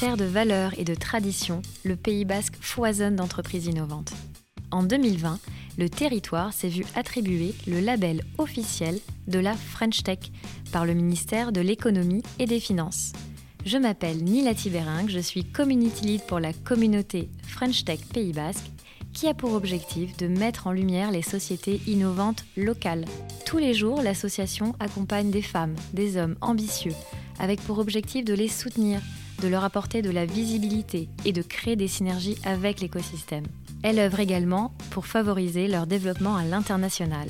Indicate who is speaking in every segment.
Speaker 1: Terre de valeurs et de traditions, le Pays basque foisonne d'entreprises innovantes. En 2020, le territoire s'est vu attribuer le label officiel de la French Tech par le ministère de l'économie et des finances. Je m'appelle Nila Tibering, je suis community lead pour la communauté French Tech Pays Basque qui a pour objectif de mettre en lumière les sociétés innovantes locales. Tous les jours, l'association accompagne des femmes, des hommes ambitieux, avec pour objectif de les soutenir, de leur apporter de la visibilité et de créer des synergies avec l'écosystème. Elle œuvre également pour favoriser leur développement à l'international.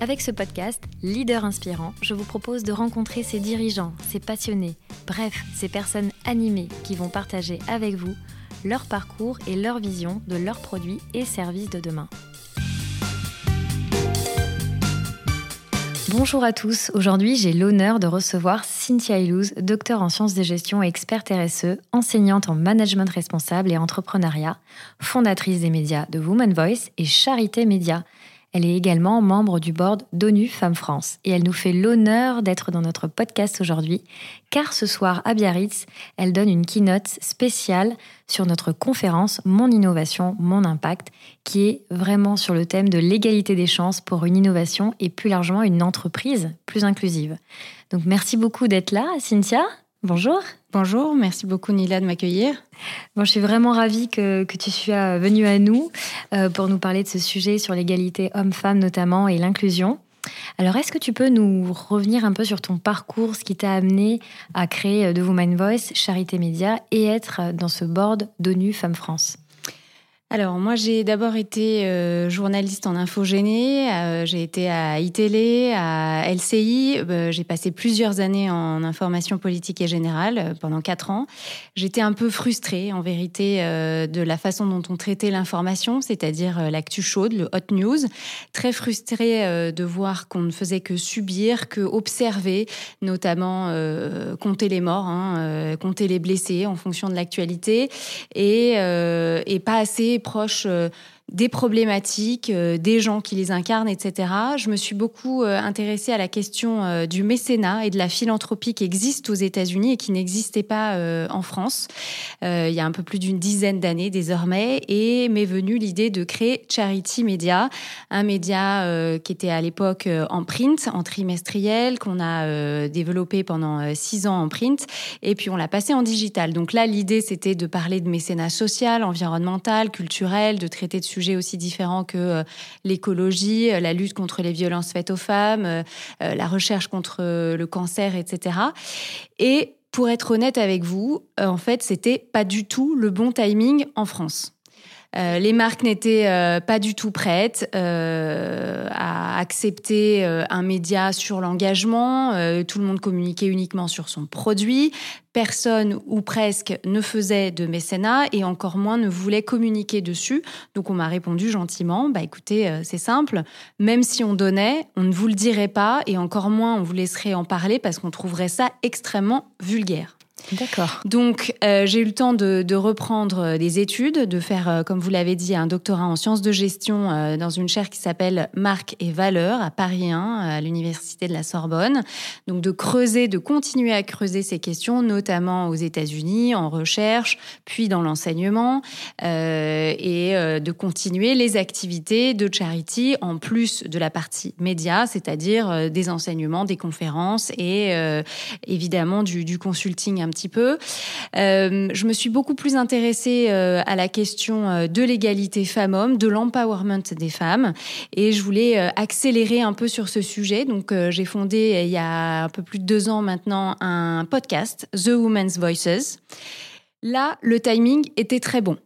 Speaker 1: Avec ce podcast, Leader Inspirant, je vous propose de rencontrer ces dirigeants, ces passionnés, bref, ces personnes animées qui vont partager avec vous leur parcours et leur vision de leurs produits et services de demain. Bonjour à tous, aujourd'hui j'ai l'honneur de recevoir Cynthia Ilouz, docteur en sciences de gestion et experte RSE, enseignante en management responsable et entrepreneuriat, fondatrice des médias de Woman Voice et Charité Média. Elle est également membre du board d'ONU Femmes France et elle nous fait l'honneur d'être dans notre podcast aujourd'hui car ce soir à Biarritz, elle donne une keynote spéciale sur notre conférence Mon innovation, mon impact qui est vraiment sur le thème de l'égalité des chances pour une innovation et plus largement une entreprise plus inclusive. Donc merci beaucoup d'être là Cynthia. Bonjour.
Speaker 2: Bonjour, merci beaucoup Nila de m'accueillir.
Speaker 1: Je suis vraiment ravie que, tu sois venue à nous euh, pour nous parler de ce sujet sur l'égalité homme-femme notamment et l'inclusion. Alors, est-ce que tu peux nous revenir un peu sur ton parcours, ce qui t'a amené à créer The Woman Voice, Charité Média et être dans ce board d'ONU Femmes France?
Speaker 2: Alors moi j'ai d'abord été euh, journaliste en infogénie, euh, j'ai été à iTélé, à LCI, euh, j'ai passé plusieurs années en information politique et générale pendant quatre ans. J'étais un peu frustrée en vérité de la façon dont on traitait l'information, c'est-à-dire l'actu chaude, le hot news. Très frustrée de voir qu'on ne faisait que subir, que observer, notamment compter les morts, hein, compter les blessés en fonction de l'actualité, et, et pas assez proche euh, des problématiques, euh, des gens qui les incarnent, etc. Je me suis beaucoup euh, intéressée à la question euh, du mécénat et de la philanthropie qui existe aux États-Unis et qui n'existait pas en France il y a un peu plus d'une dizaine d'années désormais. Et m'est venue l'idée de créer Charity Media, un média qui était à l'époque en print, en trimestriel, qu'on a développé pendant six ans en print, et puis on l'a passé en digital. Donc là, l'idée, c'était de parler de mécénat social, environnemental, culturel, de traiter de aussi différents que euh, l'écologie, euh, la lutte contre les violences faites aux femmes, euh, la recherche contre le cancer, etc. Et pour être honnête avec vous, en fait, c'était pas du tout le bon timing en France. Euh, les marques n'étaient euh, pas du tout prêtes euh, à accepter un média sur l'engagement. tout le monde communiquait uniquement sur son produit. Personne ou presque ne faisait de mécénat et encore moins ne voulait communiquer dessus. Donc on m'a répondu gentiment, bah écoutez, c'est simple, même si on donnait, on ne vous le dirait pas et encore moins on vous laisserait en parler parce qu'on trouverait ça extrêmement vulgaire.
Speaker 1: D'accord.
Speaker 2: Donc, euh, j'ai eu le temps de, reprendre euh, des études, de faire, euh, comme vous l'avez dit, un doctorat en sciences de gestion dans une chaire qui s'appelle Marque et Valeurs à Paris 1, à l'Université de la Sorbonne. Donc, de creuser, de continuer à creuser ces questions, notamment aux États-Unis, en recherche, puis dans l'enseignement, et de continuer les activités de charity en plus de la partie média, c'est-à-dire des enseignements, des conférences et évidemment du, du consulting un petit peu. Euh, je me suis beaucoup plus intéressée euh, à la question euh, de l'égalité femmes-hommes, de l'empowerment des femmes, et je voulais accélérer un peu sur ce sujet. Donc, j'ai fondé il y a un peu plus de deux ans maintenant un podcast, The Women's Voices. Là, le timing était très bon.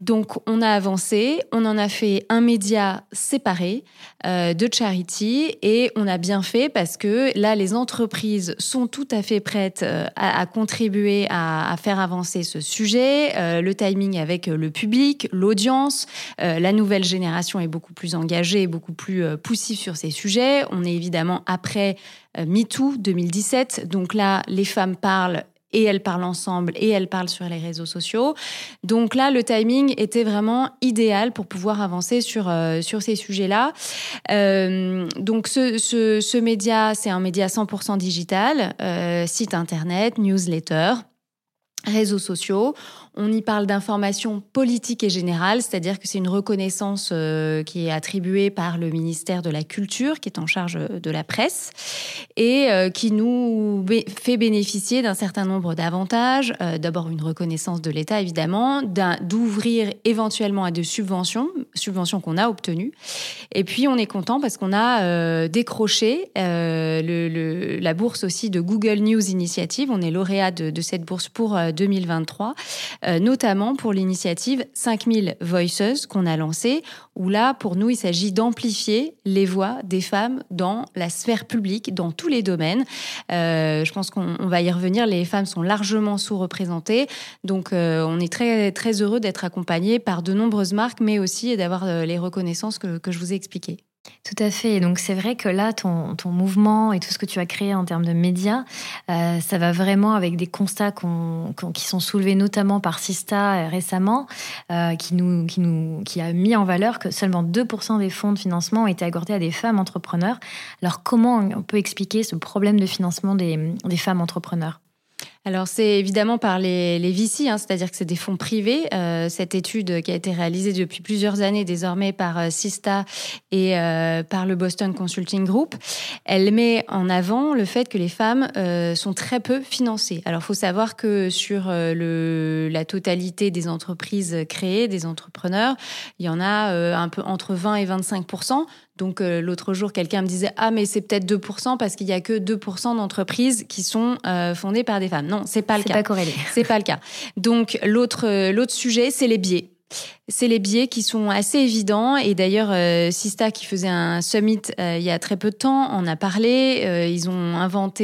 Speaker 2: Donc on a avancé, on en a fait un média séparé euh, de charity et on a bien fait parce que là les entreprises sont tout à fait prêtes euh, à, contribuer à, faire avancer ce sujet. Euh, le timing avec le public, l'audience, la nouvelle génération est beaucoup plus engagée, beaucoup plus poussive sur ces sujets. On est évidemment après MeToo 2017, donc là les femmes parlent et elles parlent ensemble et elles parlent sur les réseaux sociaux. Donc là, le timing était vraiment idéal pour pouvoir avancer sur, euh, sur ces sujets-là. Euh, donc ce, ce, média, c'est un média 100% digital, euh, site internet, newsletter. réseaux sociaux. On y parle d'information politique et générale, c'est-à-dire que c'est une reconnaissance euh, qui est attribuée par le ministère de la Culture, qui est en charge de la presse, et euh, qui nous fait bénéficier d'un certain nombre d'avantages. Euh, d'abord une reconnaissance de l'État, évidemment, d'ouvrir éventuellement à des subventions, subventions qu'on a obtenues. Et puis on est content parce qu'on a décroché la bourse aussi de Google News Initiative. On est lauréat de cette bourse pour 2023. Euh, notamment pour l'initiative 5000 Voices qu'on a lancée, où là, pour nous, il s'agit d'amplifier les voix des femmes dans la sphère publique, dans tous les domaines. Euh, je pense qu'on va y revenir, les femmes sont largement sous-représentées, donc euh, on est très, très heureux d'être accompagnés par de nombreuses marques, mais aussi d'avoir les reconnaissances que je vous ai expliquées.
Speaker 1: Tout à fait. donc c'est vrai que là, ton, ton, mouvement et tout ce que tu as créé en termes de médias, euh, ça va vraiment avec des constats qui sont soulevés notamment par Sista euh, récemment, euh, qui, nous, qui, nous, qui a mis en valeur que seulement 2% des fonds de financement ont été accordés à des femmes entrepreneurs. Alors comment on peut expliquer ce problème de financement des, des femmes entrepreneurs?
Speaker 2: Alors c'est évidemment par les, les VC, hein, c'est-à-dire que c'est des fonds privés. Euh, cette étude qui a été réalisée depuis plusieurs années désormais par euh, Sista et euh, par le Boston Consulting Group, elle met en avant le fait que les femmes euh, sont très peu financées. Alors faut savoir que sur euh, le, la totalité des entreprises créées, des entrepreneurs, il y en a un peu entre 20 et 25 donc euh, l'autre jour, quelqu'un me disait ah mais c'est peut-être 2% parce qu'il y a que 2% d'entreprises qui sont euh, fondées par des femmes. Non, c'est pas le cas.
Speaker 1: C'est pas corrélé.
Speaker 2: C'est pas le cas. Donc l'autre euh, l'autre sujet, c'est les biais c'est les biais qui sont assez évidents. Et d'ailleurs, euh, Sista, qui faisait un summit euh, il y a très peu de temps, en a parlé. Euh, ils ont inventé,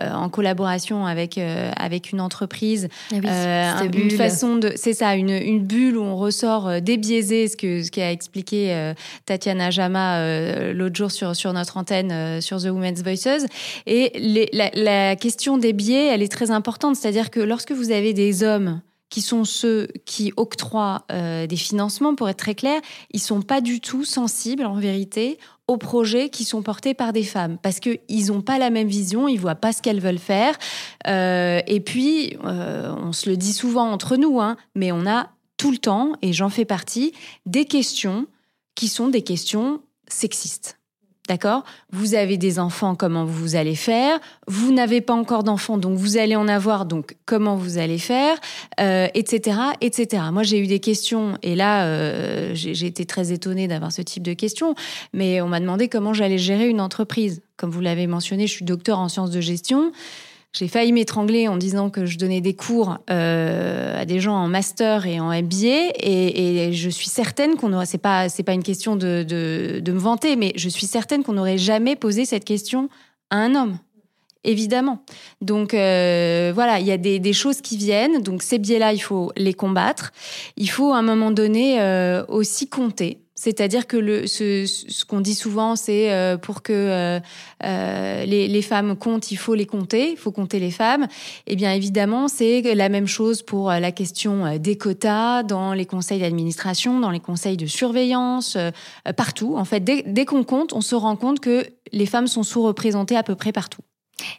Speaker 2: en collaboration avec avec une entreprise,
Speaker 1: ah
Speaker 2: une façon de, c'est ça, une, une bulle où on ressort débiaisé, ce que ce qu'a expliqué Tatiana Jama l'autre jour sur sur notre antenne sur The Women's Voices. Et les, la, la question des biais, elle est très importante. C'est-à-dire que lorsque vous avez des hommes qui sont ceux qui octroient euh, des financements, pour être très clair, ils sont pas du tout sensibles, en vérité, aux projets qui sont portés par des femmes, parce qu'ils n'ont pas la même vision, ils voient pas ce qu'elles veulent faire. Euh, et puis, euh, on se le dit souvent entre nous, hein, mais on a tout le temps, et j'en fais partie, des questions qui sont des questions sexistes. D'accord? Vous avez des enfants, comment vous allez faire? Vous n'avez pas encore d'enfants, donc vous allez en avoir, donc comment vous allez faire? Euh, Etc. etc. Moi, j'ai eu des questions, et là, euh, j'ai été très étonnée d'avoir ce type de questions, mais on m'a demandé comment j'allais gérer une entreprise. Comme vous l'avez mentionné, je suis docteur en sciences de gestion. J'ai failli m'étrangler en disant que je donnais des cours euh, à des gens en master et en MBA, et, je suis certaine qu'on aurait. C'est pas c'est pas une question de, de, me vanter, mais je suis certaine qu'on n'aurait jamais posé cette question à un homme. Évidemment. Donc euh, voilà, il y a des, des, choses qui viennent. Donc ces biais-là, il faut les combattre. Il faut à un moment donné euh, aussi compter. C'est-à-dire que le, ce, ce qu'on dit souvent, c'est euh, pour que euh, euh, les, les, femmes comptent, il faut les compter, il faut compter les femmes. Eh bien, évidemment, c'est la même chose pour la question des quotas dans les conseils d'administration, dans les conseils de surveillance, partout. En fait, dès, dès qu'on compte, on se rend compte que les femmes sont sous-représentées à peu près partout.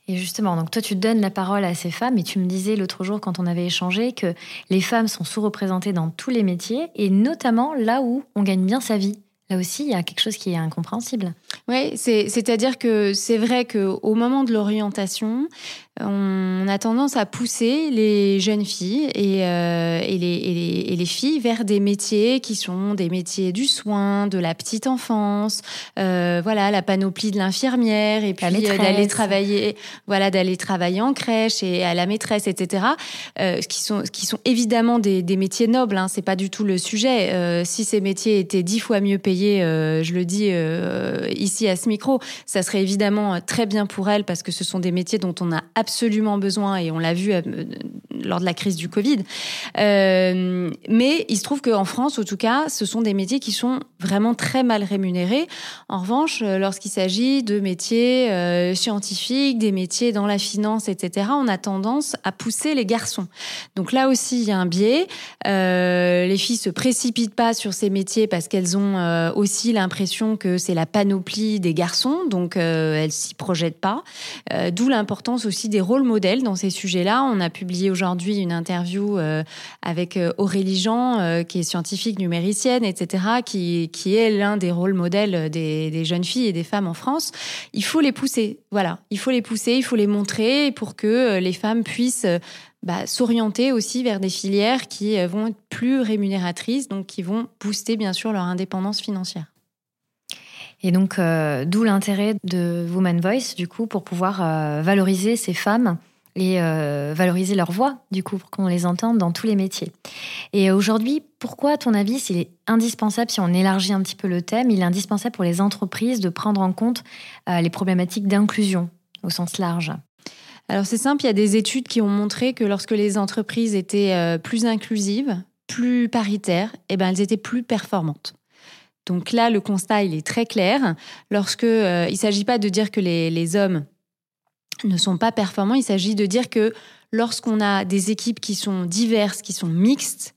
Speaker 1: Et justement, donc toi, tu donnes la parole à ces femmes et tu me disais l'autre jour quand on avait échangé que les femmes sont sous-représentées dans tous les métiers et notamment là où on gagne bien sa vie. Là aussi, il y a quelque chose qui est incompréhensible.
Speaker 2: Oui, c'est-à-dire que c'est vrai qu'au moment de l'orientation, on a tendance à pousser les jeunes filles et, euh, et, les, et, les, filles vers des métiers qui sont des métiers du soin, de la petite enfance, euh, voilà, la panoplie de l'infirmière et puis euh, d'aller travailler, voilà, d'aller travailler en crèche et à la maîtresse, etc. Euh, qui sont qui sont évidemment des, des métiers nobles. Hein, c'est pas du tout le sujet. Si ces métiers étaient dix fois mieux payés, euh, je le dis ici à ce micro, ça serait évidemment très bien pour elles parce que ce sont des métiers dont on a absolument besoin et on l'a vu euh, lors de la crise du Covid. Euh, mais il se trouve qu'en France, en tout cas, ce sont des métiers qui sont vraiment très mal rémunérés. En revanche, euh, lorsqu'il s'agit de métiers euh, scientifiques, des métiers dans la finance, etc., on a tendance à pousser les garçons. Donc là aussi, il y a un biais. Euh, les filles se précipitent pas sur ces métiers parce qu'elles ont euh, aussi l'impression que c'est la panoplie des garçons, donc elles s'y projettent pas. D'où l'importance aussi des rôles modèles dans ces sujets-là. On a publié aujourd'hui une interview avec Aurélie Jean, qui est scientifique numéricienne, etc., qui, qui est l'un des rôles modèles des, des, jeunes filles et des femmes en France. Il faut les pousser. Voilà, il faut les pousser, il faut les montrer pour que les femmes puissent bah, s'orienter aussi vers des filières qui euh, vont être plus rémunératrices, donc qui vont booster bien sûr leur indépendance financière.
Speaker 1: Et donc, euh, d'où l'intérêt de Woman Voice, du coup, pour pouvoir euh, valoriser ces femmes et valoriser leur voix, du coup, pour qu'on les entende dans tous les métiers. Et aujourd'hui, pourquoi, à ton avis, s'il est indispensable, si on élargit un petit peu le thème, il est indispensable pour les entreprises de prendre en compte les problématiques d'inclusion au sens large?
Speaker 2: Alors c'est simple, il y a des études qui ont montré que lorsque les entreprises étaient euh, plus inclusives, plus paritaires, eh ben, elles étaient plus performantes. Donc là, le constat, il est très clair. Lorsque euh, il ne s'agit pas de dire que les, hommes ne sont pas performants, il s'agit de dire que lorsqu'on a des équipes qui sont diverses, qui sont mixtes,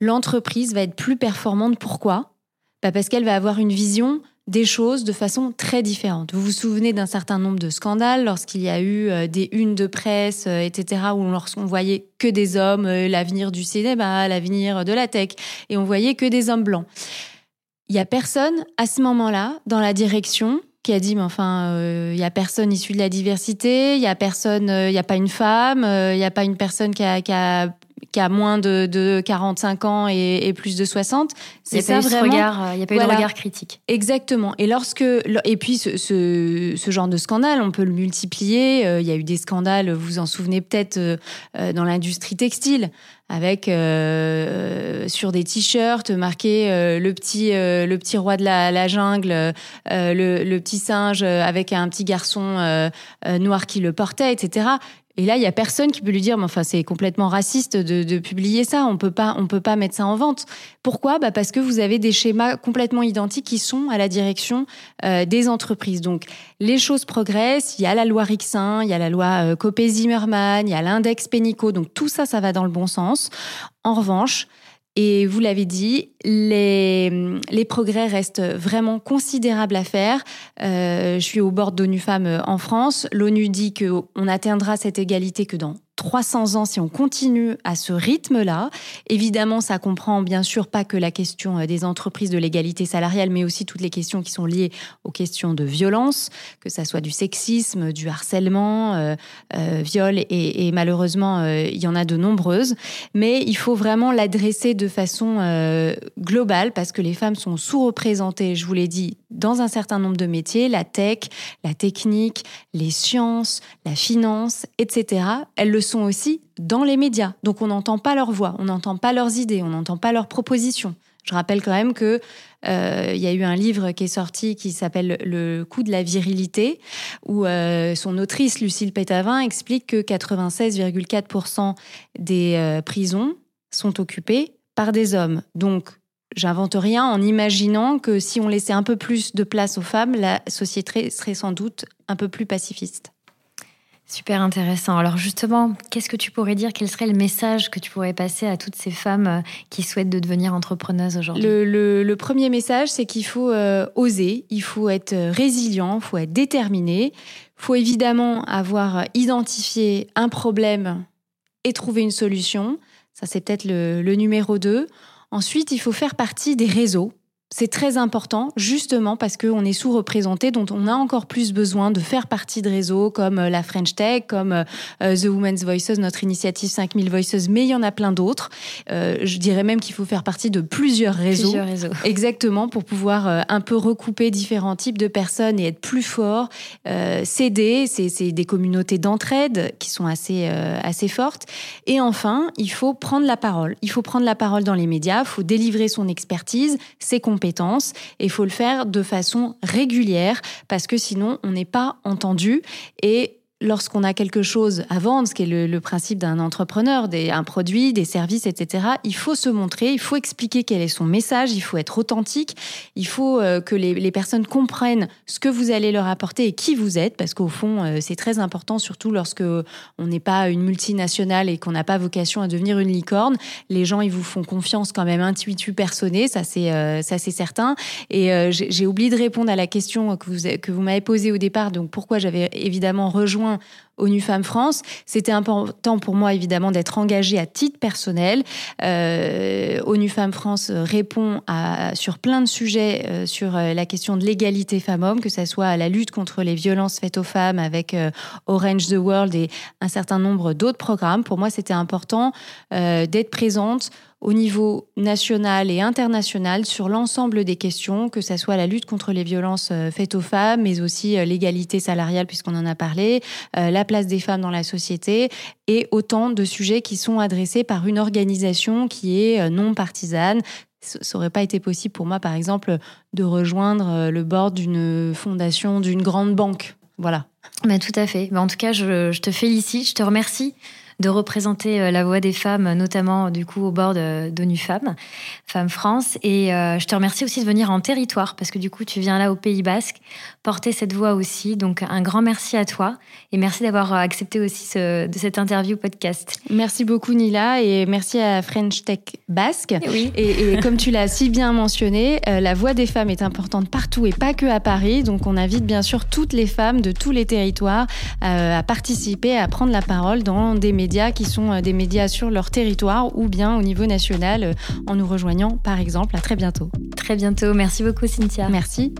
Speaker 2: l'entreprise va être plus performante. Pourquoi? Bah Parce qu'elle va avoir une vision des choses de façon très différente. Vous vous souvenez d'un certain nombre de scandales lorsqu'il y a eu euh, des unes de presse, euh, etc., où lorsqu'on voyait que des hommes, euh, l'avenir du cinéma, l'avenir de la tech, et on voyait que des hommes blancs. Il y a personne à ce moment-là dans la direction qui a dit mais enfin il y a personne issu de la diversité, il y a personne, il n'y a pas une femme, il n'y a pas une personne qui a qui a moins de, de 45 ans et, et, plus de 60.
Speaker 1: C'est ça vraiment. Il n'y a pas eu de regard critique.
Speaker 2: Exactement. Et lorsque et puis ce, ce, ce, genre de scandale, on peut le multiplier. Euh, il y a eu des scandales, vous vous en souvenez peut-être euh, euh, dans l'industrie textile avec euh, sur des t-shirts marqué le petit le petit roi de la, la jungle, le, le, petit singe avec un petit garçon noir qui le portait, etc. Et là, il y a personne qui peut lui dire, mais enfin, c'est complètement raciste de, publier ça. On peut pas, on peut pas mettre ça en vente. Pourquoi? Bah parce que vous avez des schémas complètement identiques qui sont à la direction euh, des entreprises. Donc, les choses progressent. Il y a la loi Rixin, il y a la loi euh, Copé-Zimmermann, il y a l'index Pénico. Donc, tout ça, ça va dans le bon sens. En revanche, et vous l'avez dit, les, les, progrès restent vraiment considérables à faire. Euh, je suis au bord d'ONU Femmes en France. L'ONU dit qu'on atteindra cette égalité que dans 300 ans si on continue à ce rythme-là. Évidemment, ça comprend bien sûr pas que la question euh, des entreprises de l'égalité salariale, mais aussi toutes les questions qui sont liées aux questions de violence, que ça soit du sexisme, du harcèlement, euh, euh viol, et, malheureusement, euh, il y en a de nombreuses. Mais il faut vraiment l'adresser de façon globale parce que les femmes sont sous-représentées, je vous l'ai dit, dans un certain nombre de métiers, la tech, la technique, les sciences, la finance, etc. Elles le sont aussi dans les médias. Donc on n'entend pas leur voix, on n'entend pas leurs idées, on n'entend pas leurs propositions. Je rappelle quand même que euh, il y a eu un livre qui est sorti qui s'appelle Le coût de la virilité, où euh, son autrice Lucille Pétavin explique que 96,4% des euh, prisons sont occupées par des hommes. Donc J'invente rien en imaginant que si on laissait un peu plus de place aux femmes, la société serait sans doute un peu plus pacifiste.
Speaker 1: Super intéressant. Alors justement, qu'est-ce que tu pourrais dire? Quel serait le message que tu pourrais passer à toutes ces femmes euh, qui souhaitent de devenir entrepreneuses aujourd'hui?
Speaker 2: Le, premier message, c'est qu'il faut euh, oser, il faut être résilient, il faut être déterminé, il faut évidemment avoir identifié un problème et trouver une solution. Ça, c'est peut-être le, le numéro 2. Ensuite, il faut faire partie des réseaux c'est très important, justement parce qu'on est sous-représenté, dont on a encore plus besoin de faire partie de réseaux comme euh, la French Tech, comme euh, euh, The Women's Voices, notre initiative 5000 Voices, mais il y en a plein d'autres. je dirais même qu'il faut faire partie de plusieurs réseaux.
Speaker 1: Plusieurs réseaux.
Speaker 2: Exactement, pour pouvoir un peu recouper différents types de personnes et être plus fort. S'aider, c'est des communautés d'entraide qui sont assez, assez fortes. Et enfin, il faut prendre la parole. Il faut prendre la parole dans les médias, il faut délivrer son expertise, ses compétences et il faut le faire de façon régulière parce que sinon on n'est pas entendu. Et lorsqu'on a quelque chose à vendre, ce qui est le, principe d'un entrepreneur, des, un produit, des services, etc., il faut se montrer, il faut expliquer quel est son message, il faut être authentique, il faut euh, que les, personnes comprennent ce que vous allez leur apporter et qui vous êtes, parce qu'au fond, euh, c'est très important, surtout lorsque on n'est pas une multinationale et qu'on n'a pas vocation à devenir une licorne. Les gens, ils vous font confiance quand même intuitu personné, ça c'est euh, certain. Et j'ai oublié de répondre à la question que vous que vous m'avez posée au départ, donc pourquoi j'avais évidemment rejoint besoin ONU Femmes France. C'était important pour moi évidemment d'être engagée à titre personnel. Euh, ONU Femmes France répond à, sur plein de sujets euh, sur euh, la question de l'égalité femmes-hommes, que ce soit la lutte contre les violences faites aux femmes avec Orange the World et un certain nombre d'autres programmes. Pour moi, c'était important d'être présente au niveau national et international sur l'ensemble des questions, que ce soit la lutte contre les violences euh, faites aux femmes, mais aussi euh, l'égalité salariale, puisqu'on en a parlé, euh, la place des femmes dans la société, et autant de sujets qui sont adressés par une organisation qui est non partisane, ça n'aurait pas été possible pour moi, par exemple, de rejoindre le board d'une fondation, d'une grande banque. Voilà.
Speaker 1: Mais tout à fait. Mais en tout cas, je, te félicite, je te remercie de représenter euh, la voix des femmes, notamment du coup au bord d'ONU Femmes, Femmes France. Et euh, je te remercie aussi de venir en territoire, parce que du coup, tu viens là au Pays Basque porter cette voix aussi. Donc, un grand merci à toi et merci d'avoir accepté aussi de cette interview podcast.
Speaker 2: Merci beaucoup, Nila, et merci à French Tech Basque.
Speaker 1: Oui.
Speaker 2: Et, comme tu l'as si bien mentionné, euh, la voix des femmes est importante partout et pas que à Paris. Donc, on invite bien sûr toutes les femmes de tous les territoires à participer, à prendre la parole dans des médias qui sont euh, des médias sur leur territoire ou bien au niveau national euh, en nous rejoignant par exemple. À très bientôt.
Speaker 1: Très bientôt. Merci beaucoup Cynthia.
Speaker 2: Merci.